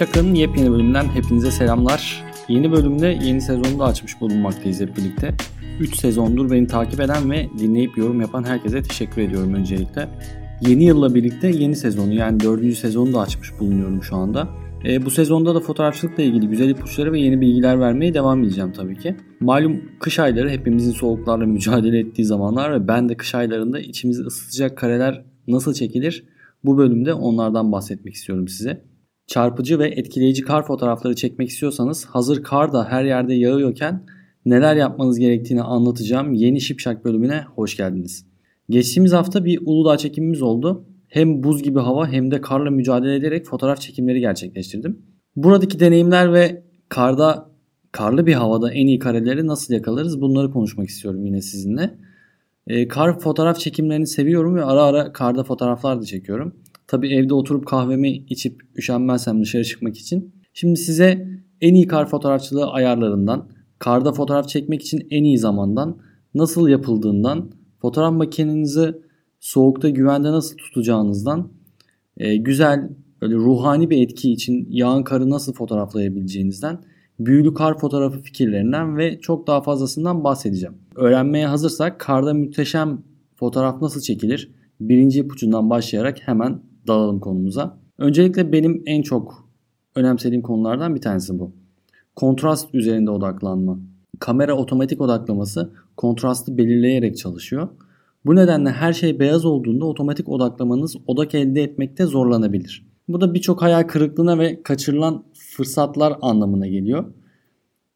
Şipşak'ın yepyeni bölümünden hepinize selamlar. Yeni bölümde yeni sezonu da açmış bulunmaktayız hep birlikte. 3 sezondur beni takip eden ve dinleyip yorum yapan herkese teşekkür ediyorum öncelikle. Yeni yılla birlikte yeni sezonu yani 4. sezonu da açmış bulunuyorum şu anda. E, bu sezonda da fotoğrafçılıkla ilgili güzel ipuçları ve yeni bilgiler vermeye devam edeceğim tabii ki. Malum kış ayları hepimizin soğuklarla mücadele ettiği zamanlar ve ben de kış aylarında içimizi ısıtacak kareler nasıl çekilir bu bölümde onlardan bahsetmek istiyorum size. Çarpıcı ve etkileyici kar fotoğrafları çekmek istiyorsanız hazır kar da her yerde yağıyorken neler yapmanız gerektiğini anlatacağım yeni Şipşak bölümüne hoş geldiniz. Geçtiğimiz hafta bir Uludağ çekimimiz oldu. Hem buz gibi hava hem de karla mücadele ederek fotoğraf çekimleri gerçekleştirdim. Buradaki deneyimler ve karda karlı bir havada en iyi kareleri nasıl yakalarız bunları konuşmak istiyorum yine sizinle. E, kar fotoğraf çekimlerini seviyorum ve ara ara karda fotoğraflar da çekiyorum. Tabi evde oturup kahvemi içip üşenmezsem dışarı çıkmak için. Şimdi size en iyi kar fotoğrafçılığı ayarlarından, karda fotoğraf çekmek için en iyi zamandan, nasıl yapıldığından, fotoğraf makinenizi soğukta güvende nasıl tutacağınızdan, e, güzel böyle ruhani bir etki için yağan karı nasıl fotoğraflayabileceğinizden, büyülü kar fotoğrafı fikirlerinden ve çok daha fazlasından bahsedeceğim. Öğrenmeye hazırsak karda muhteşem fotoğraf nasıl çekilir? Birinci ipucundan başlayarak hemen dalalım konumuza. Öncelikle benim en çok önemsediğim konulardan bir tanesi bu. Kontrast üzerinde odaklanma. Kamera otomatik odaklaması kontrastı belirleyerek çalışıyor. Bu nedenle her şey beyaz olduğunda otomatik odaklamanız odak elde etmekte zorlanabilir. Bu da birçok hayal kırıklığına ve kaçırılan fırsatlar anlamına geliyor.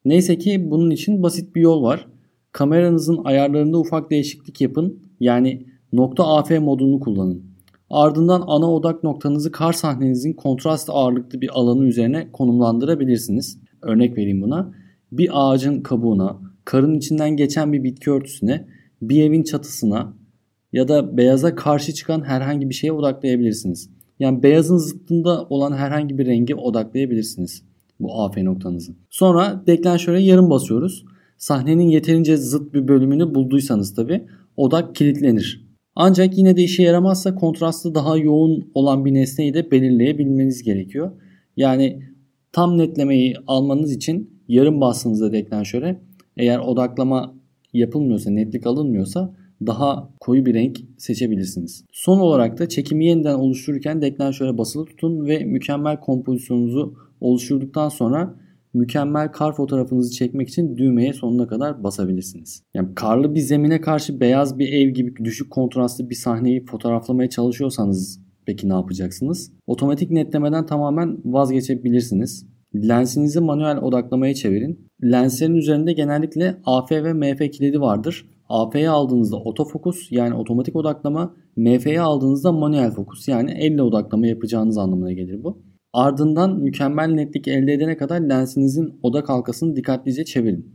Neyse ki bunun için basit bir yol var. Kameranızın ayarlarında ufak değişiklik yapın. Yani nokta AF modunu kullanın. Ardından ana odak noktanızı kar sahnenizin kontrast ağırlıklı bir alanı üzerine konumlandırabilirsiniz. Örnek vereyim buna. Bir ağacın kabuğuna, karın içinden geçen bir bitki örtüsüne, bir evin çatısına ya da beyaza karşı çıkan herhangi bir şeye odaklayabilirsiniz. Yani beyazın zıttında olan herhangi bir rengi odaklayabilirsiniz bu AF noktanızı. Sonra deklanşöre yarım basıyoruz. Sahnenin yeterince zıt bir bölümünü bulduysanız tabi odak kilitlenir. Ancak yine de işe yaramazsa kontrastı daha yoğun olan bir nesneyi de belirleyebilmeniz gerekiyor. Yani tam netlemeyi almanız için yarım bastığınızda deklanşöre eğer odaklama yapılmıyorsa, netlik alınmıyorsa daha koyu bir renk seçebilirsiniz. Son olarak da çekimi yeniden oluştururken deklanşöre basılı tutun ve mükemmel kompozisyonunuzu oluşturduktan sonra mükemmel kar fotoğrafınızı çekmek için düğmeye sonuna kadar basabilirsiniz. Yani karlı bir zemine karşı beyaz bir ev gibi düşük kontrastlı bir sahneyi fotoğraflamaya çalışıyorsanız peki ne yapacaksınız? Otomatik netlemeden tamamen vazgeçebilirsiniz. Lensinizi manuel odaklamaya çevirin. Lenslerin üzerinde genellikle AF ve MF kilidi vardır. AF'ye aldığınızda otofokus yani otomatik odaklama, MF'ye aldığınızda manuel fokus yani elle odaklama yapacağınız anlamına gelir bu. Ardından mükemmel netlik elde edene kadar lensinizin odak halkasını dikkatlice çevirin.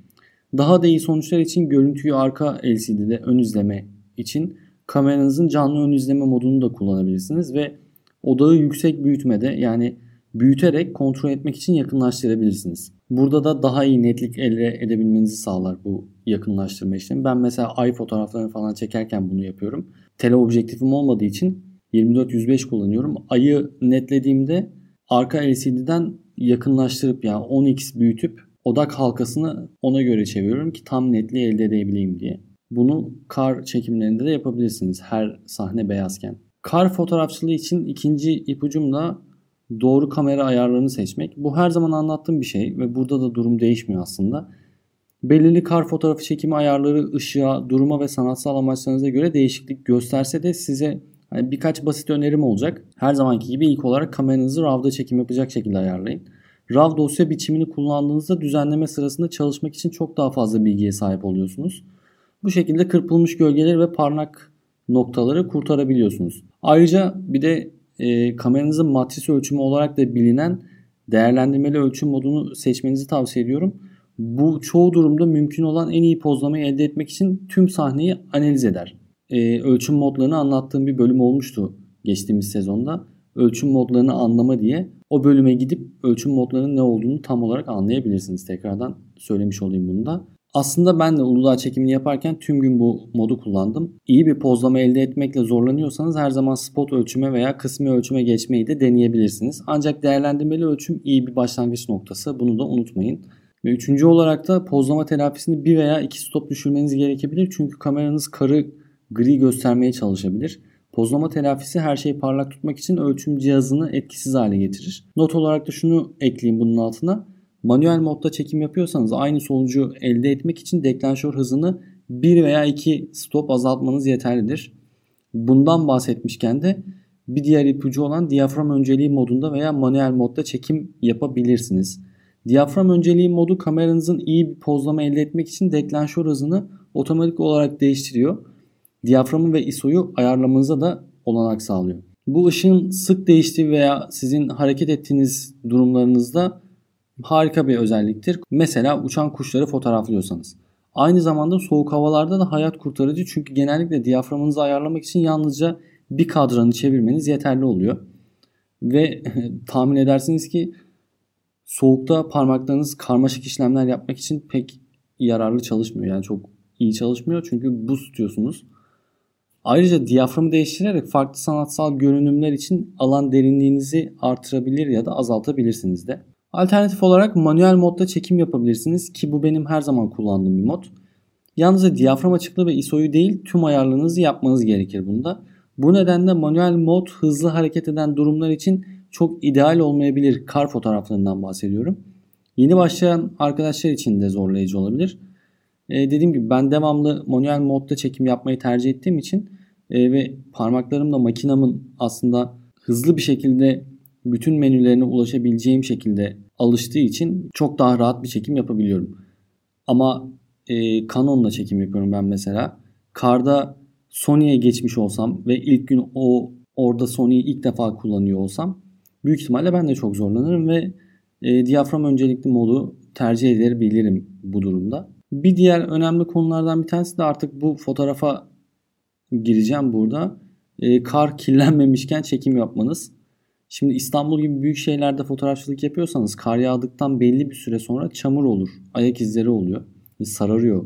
Daha da iyi sonuçlar için görüntüyü arka LCD'de ön izleme için kameranızın canlı ön izleme modunu da kullanabilirsiniz ve odağı yüksek büyütmede yani büyüterek kontrol etmek için yakınlaştırabilirsiniz. Burada da daha iyi netlik elde edebilmenizi sağlar bu yakınlaştırma işlemi. Ben mesela ay fotoğraflarını falan çekerken bunu yapıyorum. Teleobjektifim olmadığı için 24-105 kullanıyorum. Ayı netlediğimde arka LCD'den yakınlaştırıp yani 10x büyütüp odak halkasını ona göre çeviriyorum ki tam netliği elde edebileyim diye. Bunu kar çekimlerinde de yapabilirsiniz her sahne beyazken. Kar fotoğrafçılığı için ikinci ipucum da doğru kamera ayarlarını seçmek. Bu her zaman anlattığım bir şey ve burada da durum değişmiyor aslında. Belirli kar fotoğrafı çekimi ayarları ışığa, duruma ve sanatsal amaçlarınıza göre değişiklik gösterse de size hani birkaç basit önerim olacak. Her zamanki gibi ilk olarak kameranızı RAW'da çekim yapacak şekilde ayarlayın. RAW dosya biçimini kullandığınızda düzenleme sırasında çalışmak için çok daha fazla bilgiye sahip oluyorsunuz. Bu şekilde kırpılmış gölgeleri ve parlak noktaları kurtarabiliyorsunuz. Ayrıca bir de e, kameranızın matris ölçümü olarak da bilinen değerlendirmeli ölçüm modunu seçmenizi tavsiye ediyorum. Bu çoğu durumda mümkün olan en iyi pozlamayı elde etmek için tüm sahneyi analiz eder. E, ölçüm modlarını anlattığım bir bölüm olmuştu geçtiğimiz sezonda. Ölçüm modlarını anlama diye o bölüme gidip ölçüm modlarının ne olduğunu tam olarak anlayabilirsiniz. Tekrardan söylemiş olayım bunu da. Aslında ben de Uludağ çekimini yaparken tüm gün bu modu kullandım. İyi bir pozlama elde etmekle zorlanıyorsanız her zaman spot ölçüme veya kısmi ölçüme geçmeyi de deneyebilirsiniz. Ancak değerlendirmeli ölçüm iyi bir başlangıç noktası. Bunu da unutmayın. Ve üçüncü olarak da pozlama telafisini bir veya iki stop düşürmeniz gerekebilir. Çünkü kameranız karı gri göstermeye çalışabilir. Pozlama telafisi her şeyi parlak tutmak için ölçüm cihazını etkisiz hale getirir. Not olarak da şunu ekleyeyim bunun altına. Manuel modda çekim yapıyorsanız aynı sonucu elde etmek için deklanşör hızını 1 veya 2 stop azaltmanız yeterlidir. Bundan bahsetmişken de bir diğer ipucu olan diyafram önceliği modunda veya manuel modda çekim yapabilirsiniz. Diyafram önceliği modu kameranızın iyi bir pozlama elde etmek için deklanşör hızını otomatik olarak değiştiriyor. Diyaframı ve ISO'yu ayarlamanıza da olanak sağlıyor. Bu ışığın sık değiştiği veya sizin hareket ettiğiniz durumlarınızda harika bir özelliktir. Mesela uçan kuşları fotoğraflıyorsanız. Aynı zamanda soğuk havalarda da hayat kurtarıcı çünkü genellikle diyaframınızı ayarlamak için yalnızca bir kadranı çevirmeniz yeterli oluyor. Ve tahmin edersiniz ki soğukta parmaklarınız karmaşık işlemler yapmak için pek yararlı çalışmıyor. Yani çok iyi çalışmıyor çünkü buz tutuyorsunuz. Ayrıca diyaframı değiştirerek farklı sanatsal görünümler için alan derinliğinizi artırabilir ya da azaltabilirsiniz de. Alternatif olarak manuel modda çekim yapabilirsiniz ki bu benim her zaman kullandığım bir mod. Yalnızca diyafram açıklığı ve ISO'yu değil tüm ayarlarınızı yapmanız gerekir bunda. Bu nedenle manuel mod hızlı hareket eden durumlar için çok ideal olmayabilir. Kar fotoğraflarından bahsediyorum. Yeni başlayan arkadaşlar için de zorlayıcı olabilir. Ee, dediğim gibi ben devamlı manuel modda çekim yapmayı tercih ettiğim için e, ve parmaklarımla makinamın aslında hızlı bir şekilde bütün menülerine ulaşabileceğim şekilde alıştığı için çok daha rahat bir çekim yapabiliyorum. Ama e, Canon'la çekim yapıyorum ben mesela. Karda Sony'ye geçmiş olsam ve ilk gün o orada Sony'yi ilk defa kullanıyor olsam büyük ihtimalle ben de çok zorlanırım ve e, diyafram öncelikli modu tercih edebilirim bu durumda. Bir diğer önemli konulardan bir tanesi de artık bu fotoğrafa gireceğim burada. E, kar kirlenmemişken çekim yapmanız. Şimdi İstanbul gibi büyük şehirlerde fotoğrafçılık yapıyorsanız kar yağdıktan belli bir süre sonra çamur olur. Ayak izleri oluyor. Sararıyor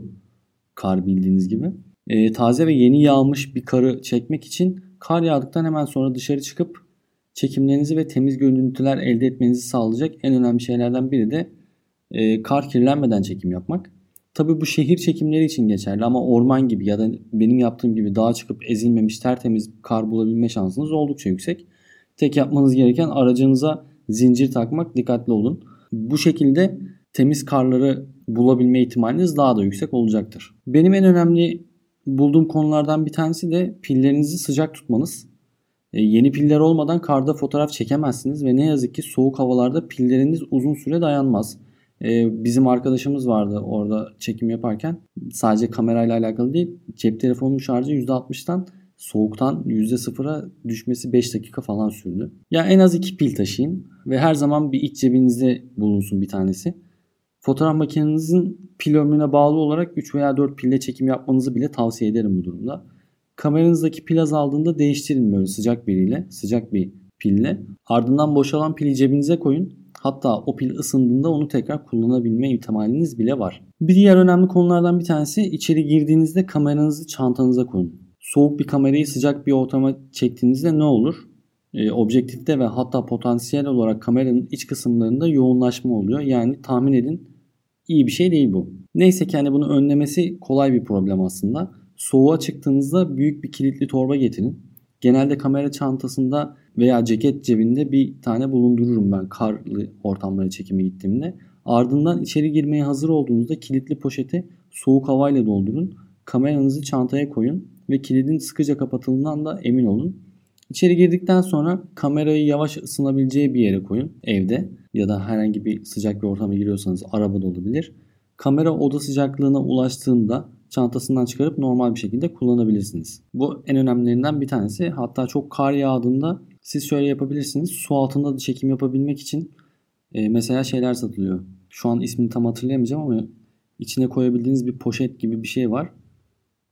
kar bildiğiniz gibi. E, taze ve yeni yağmış bir karı çekmek için kar yağdıktan hemen sonra dışarı çıkıp çekimlerinizi ve temiz görüntüler elde etmenizi sağlayacak en önemli şeylerden biri de e, kar kirlenmeden çekim yapmak. Tabii bu şehir çekimleri için geçerli ama orman gibi ya da benim yaptığım gibi dağa çıkıp ezilmemiş tertemiz kar bulabilme şansınız oldukça yüksek. Tek yapmanız gereken aracınıza zincir takmak dikkatli olun. Bu şekilde temiz karları bulabilme ihtimaliniz daha da yüksek olacaktır. Benim en önemli bulduğum konulardan bir tanesi de pillerinizi sıcak tutmanız. E, yeni piller olmadan karda fotoğraf çekemezsiniz ve ne yazık ki soğuk havalarda pilleriniz uzun süre dayanmaz. E, bizim arkadaşımız vardı orada çekim yaparken. Sadece kamerayla alakalı değil. Cep telefonunun şarjı %60'tan soğuktan %0'a düşmesi 5 dakika falan sürdü. Ya en az 2 pil taşıyın ve her zaman bir iç cebinizde bulunsun bir tanesi. Fotoğraf makinenizin pil ömrüne bağlı olarak 3 veya 4 pille çekim yapmanızı bile tavsiye ederim bu durumda. Kameranızdaki pil azaldığında değiştirin böyle sıcak biriyle, sıcak bir pille. Ardından boşalan pili cebinize koyun. Hatta o pil ısındığında onu tekrar kullanabilme ihtimaliniz bile var. Bir diğer önemli konulardan bir tanesi içeri girdiğinizde kameranızı çantanıza koyun soğuk bir kamerayı sıcak bir ortama çektiğinizde ne olur? E, objektifte ve hatta potansiyel olarak kameranın iç kısımlarında yoğunlaşma oluyor. Yani tahmin edin iyi bir şey değil bu. Neyse ki hani bunu önlemesi kolay bir problem aslında. Soğuğa çıktığınızda büyük bir kilitli torba getirin. Genelde kamera çantasında veya ceket cebinde bir tane bulundururum ben karlı ortamlara çekime gittiğimde. Ardından içeri girmeye hazır olduğunuzda kilitli poşeti soğuk havayla doldurun. Kameranızı çantaya koyun ve kilidin sıkıca kapatıldığından da emin olun. İçeri girdikten sonra kamerayı yavaş ısınabileceği bir yere koyun evde ya da herhangi bir sıcak bir ortama giriyorsanız arabada olabilir. Kamera oda sıcaklığına ulaştığında çantasından çıkarıp normal bir şekilde kullanabilirsiniz. Bu en önemlilerinden bir tanesi. Hatta çok kar yağdığında siz şöyle yapabilirsiniz. Su altında da çekim yapabilmek için e, mesela şeyler satılıyor. Şu an ismini tam hatırlayamayacağım ama içine koyabildiğiniz bir poşet gibi bir şey var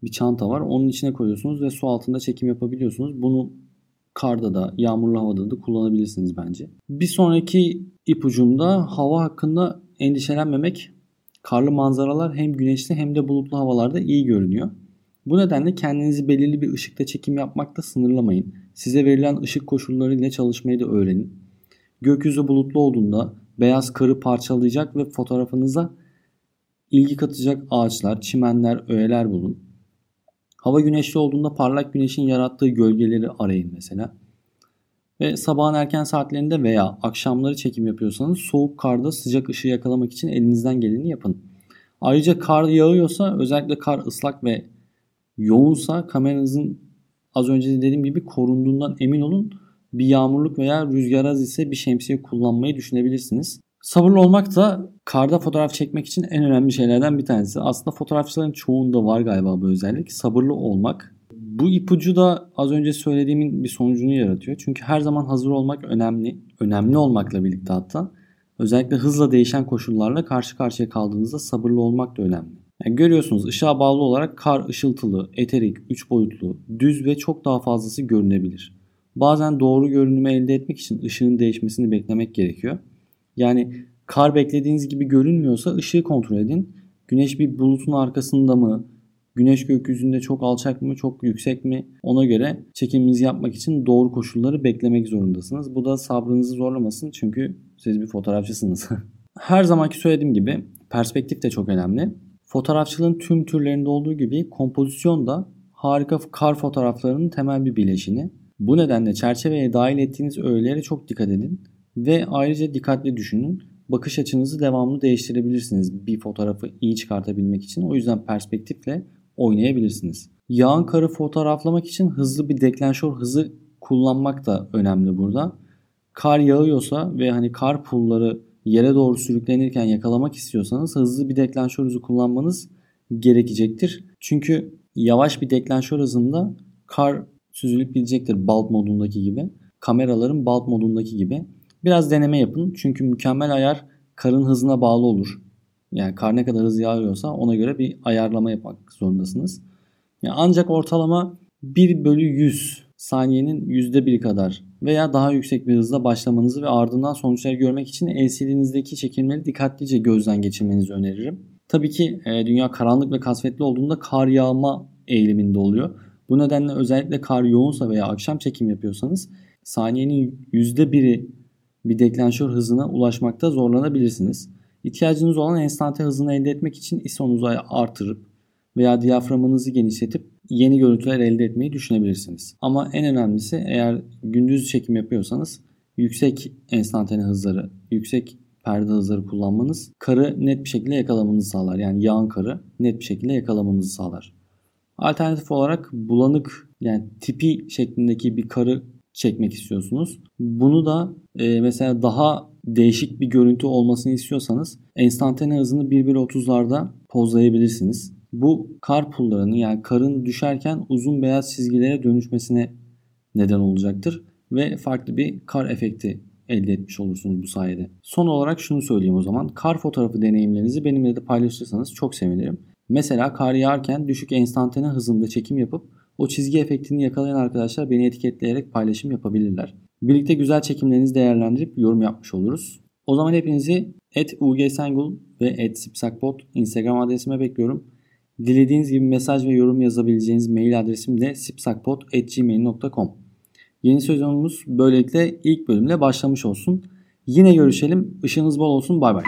bir çanta var. Onun içine koyuyorsunuz ve su altında çekim yapabiliyorsunuz. Bunu karda da yağmurlu havada da kullanabilirsiniz bence. Bir sonraki ipucumda hava hakkında endişelenmemek. Karlı manzaralar hem güneşli hem de bulutlu havalarda iyi görünüyor. Bu nedenle kendinizi belirli bir ışıkta çekim yapmakta sınırlamayın. Size verilen ışık koşullarıyla çalışmayı da öğrenin. Gökyüzü bulutlu olduğunda beyaz karı parçalayacak ve fotoğrafınıza ilgi katacak ağaçlar, çimenler, öğeler bulun. Hava güneşli olduğunda parlak güneşin yarattığı gölgeleri arayın mesela. Ve sabahın erken saatlerinde veya akşamları çekim yapıyorsanız soğuk karda sıcak ışığı yakalamak için elinizden geleni yapın. Ayrıca kar yağıyorsa özellikle kar ıslak ve yoğunsa kameranızın az önce de dediğim gibi korunduğundan emin olun. Bir yağmurluk veya rüzgar az ise bir şemsiye kullanmayı düşünebilirsiniz. Sabırlı olmak da karda fotoğraf çekmek için en önemli şeylerden bir tanesi. Aslında fotoğrafçıların çoğunda var galiba bu özellik. Sabırlı olmak. Bu ipucu da az önce söylediğimin bir sonucunu yaratıyor. Çünkü her zaman hazır olmak önemli. Önemli olmakla birlikte hatta. Özellikle hızla değişen koşullarla karşı karşıya kaldığınızda sabırlı olmak da önemli. Yani görüyorsunuz ışığa bağlı olarak kar ışıltılı, eterik, üç boyutlu, düz ve çok daha fazlası görünebilir. Bazen doğru görünümü elde etmek için ışığın değişmesini beklemek gerekiyor. Yani kar beklediğiniz gibi görünmüyorsa ışığı kontrol edin. Güneş bir bulutun arkasında mı? Güneş gökyüzünde çok alçak mı, çok yüksek mi? Ona göre çekiminizi yapmak için doğru koşulları beklemek zorundasınız. Bu da sabrınızı zorlamasın çünkü siz bir fotoğrafçısınız. Her zamanki söylediğim gibi perspektif de çok önemli. Fotoğrafçılığın tüm türlerinde olduğu gibi kompozisyon da harika kar fotoğraflarının temel bir bileşini. Bu nedenle çerçeveye dahil ettiğiniz öğelere çok dikkat edin ve ayrıca dikkatli düşünün. Bakış açınızı devamlı değiştirebilirsiniz bir fotoğrafı iyi çıkartabilmek için. O yüzden perspektifle oynayabilirsiniz. Yağın karı fotoğraflamak için hızlı bir deklanşör hızı kullanmak da önemli burada. Kar yağıyorsa ve hani kar pulları yere doğru sürüklenirken yakalamak istiyorsanız hızlı bir deklanşör hızı kullanmanız gerekecektir. Çünkü yavaş bir deklanşör hızında kar süzülüp gidecektir bulb modundaki gibi. Kameraların bulb modundaki gibi. Biraz deneme yapın. Çünkü mükemmel ayar karın hızına bağlı olur. Yani kar ne kadar hız yağıyorsa ona göre bir ayarlama yapmak zorundasınız. Yani ancak ortalama 1 bölü 100 saniyenin %1 kadar veya daha yüksek bir hızla başlamanızı ve ardından sonuçları görmek için LCD'nizdeki çekimleri dikkatlice gözden geçirmenizi öneririm. Tabii ki e, dünya karanlık ve kasvetli olduğunda kar yağma eğiliminde oluyor. Bu nedenle özellikle kar yoğunsa veya akşam çekim yapıyorsanız saniyenin %1'i bir deklanşör hızına ulaşmakta zorlanabilirsiniz. İhtiyacınız olan enstante hızını elde etmek için ISO'nuzu artırıp veya diyaframınızı genişletip yeni görüntüler elde etmeyi düşünebilirsiniz. Ama en önemlisi eğer gündüz çekim yapıyorsanız yüksek enstantane hızları, yüksek perde hızları kullanmanız karı net bir şekilde yakalamanızı sağlar. Yani yağın karı net bir şekilde yakalamanızı sağlar. Alternatif olarak bulanık yani tipi şeklindeki bir karı çekmek istiyorsunuz. Bunu da e, mesela daha değişik bir görüntü olmasını istiyorsanız enstantane hızını 1.1.30'larda pozlayabilirsiniz. Bu kar pullarını yani karın düşerken uzun beyaz çizgilere dönüşmesine neden olacaktır ve farklı bir kar efekti elde etmiş olursunuz bu sayede. Son olarak şunu söyleyeyim o zaman. Kar fotoğrafı deneyimlerinizi benimle de paylaşırsanız çok sevinirim. Mesela kar yağarken düşük enstantane hızında çekim yapıp o çizgi efektini yakalayan arkadaşlar beni etiketleyerek paylaşım yapabilirler. Birlikte güzel çekimlerinizi değerlendirip yorum yapmış oluruz. O zaman hepinizi @ugsengul ve @sipsakpot Instagram adresime bekliyorum. Dilediğiniz gibi mesaj ve yorum yazabileceğiniz mail adresim de sipsakpot.gmail.com Yeni sezonumuz böylelikle ilk bölümle başlamış olsun. Yine görüşelim. Işığınız bol olsun. Bay bay.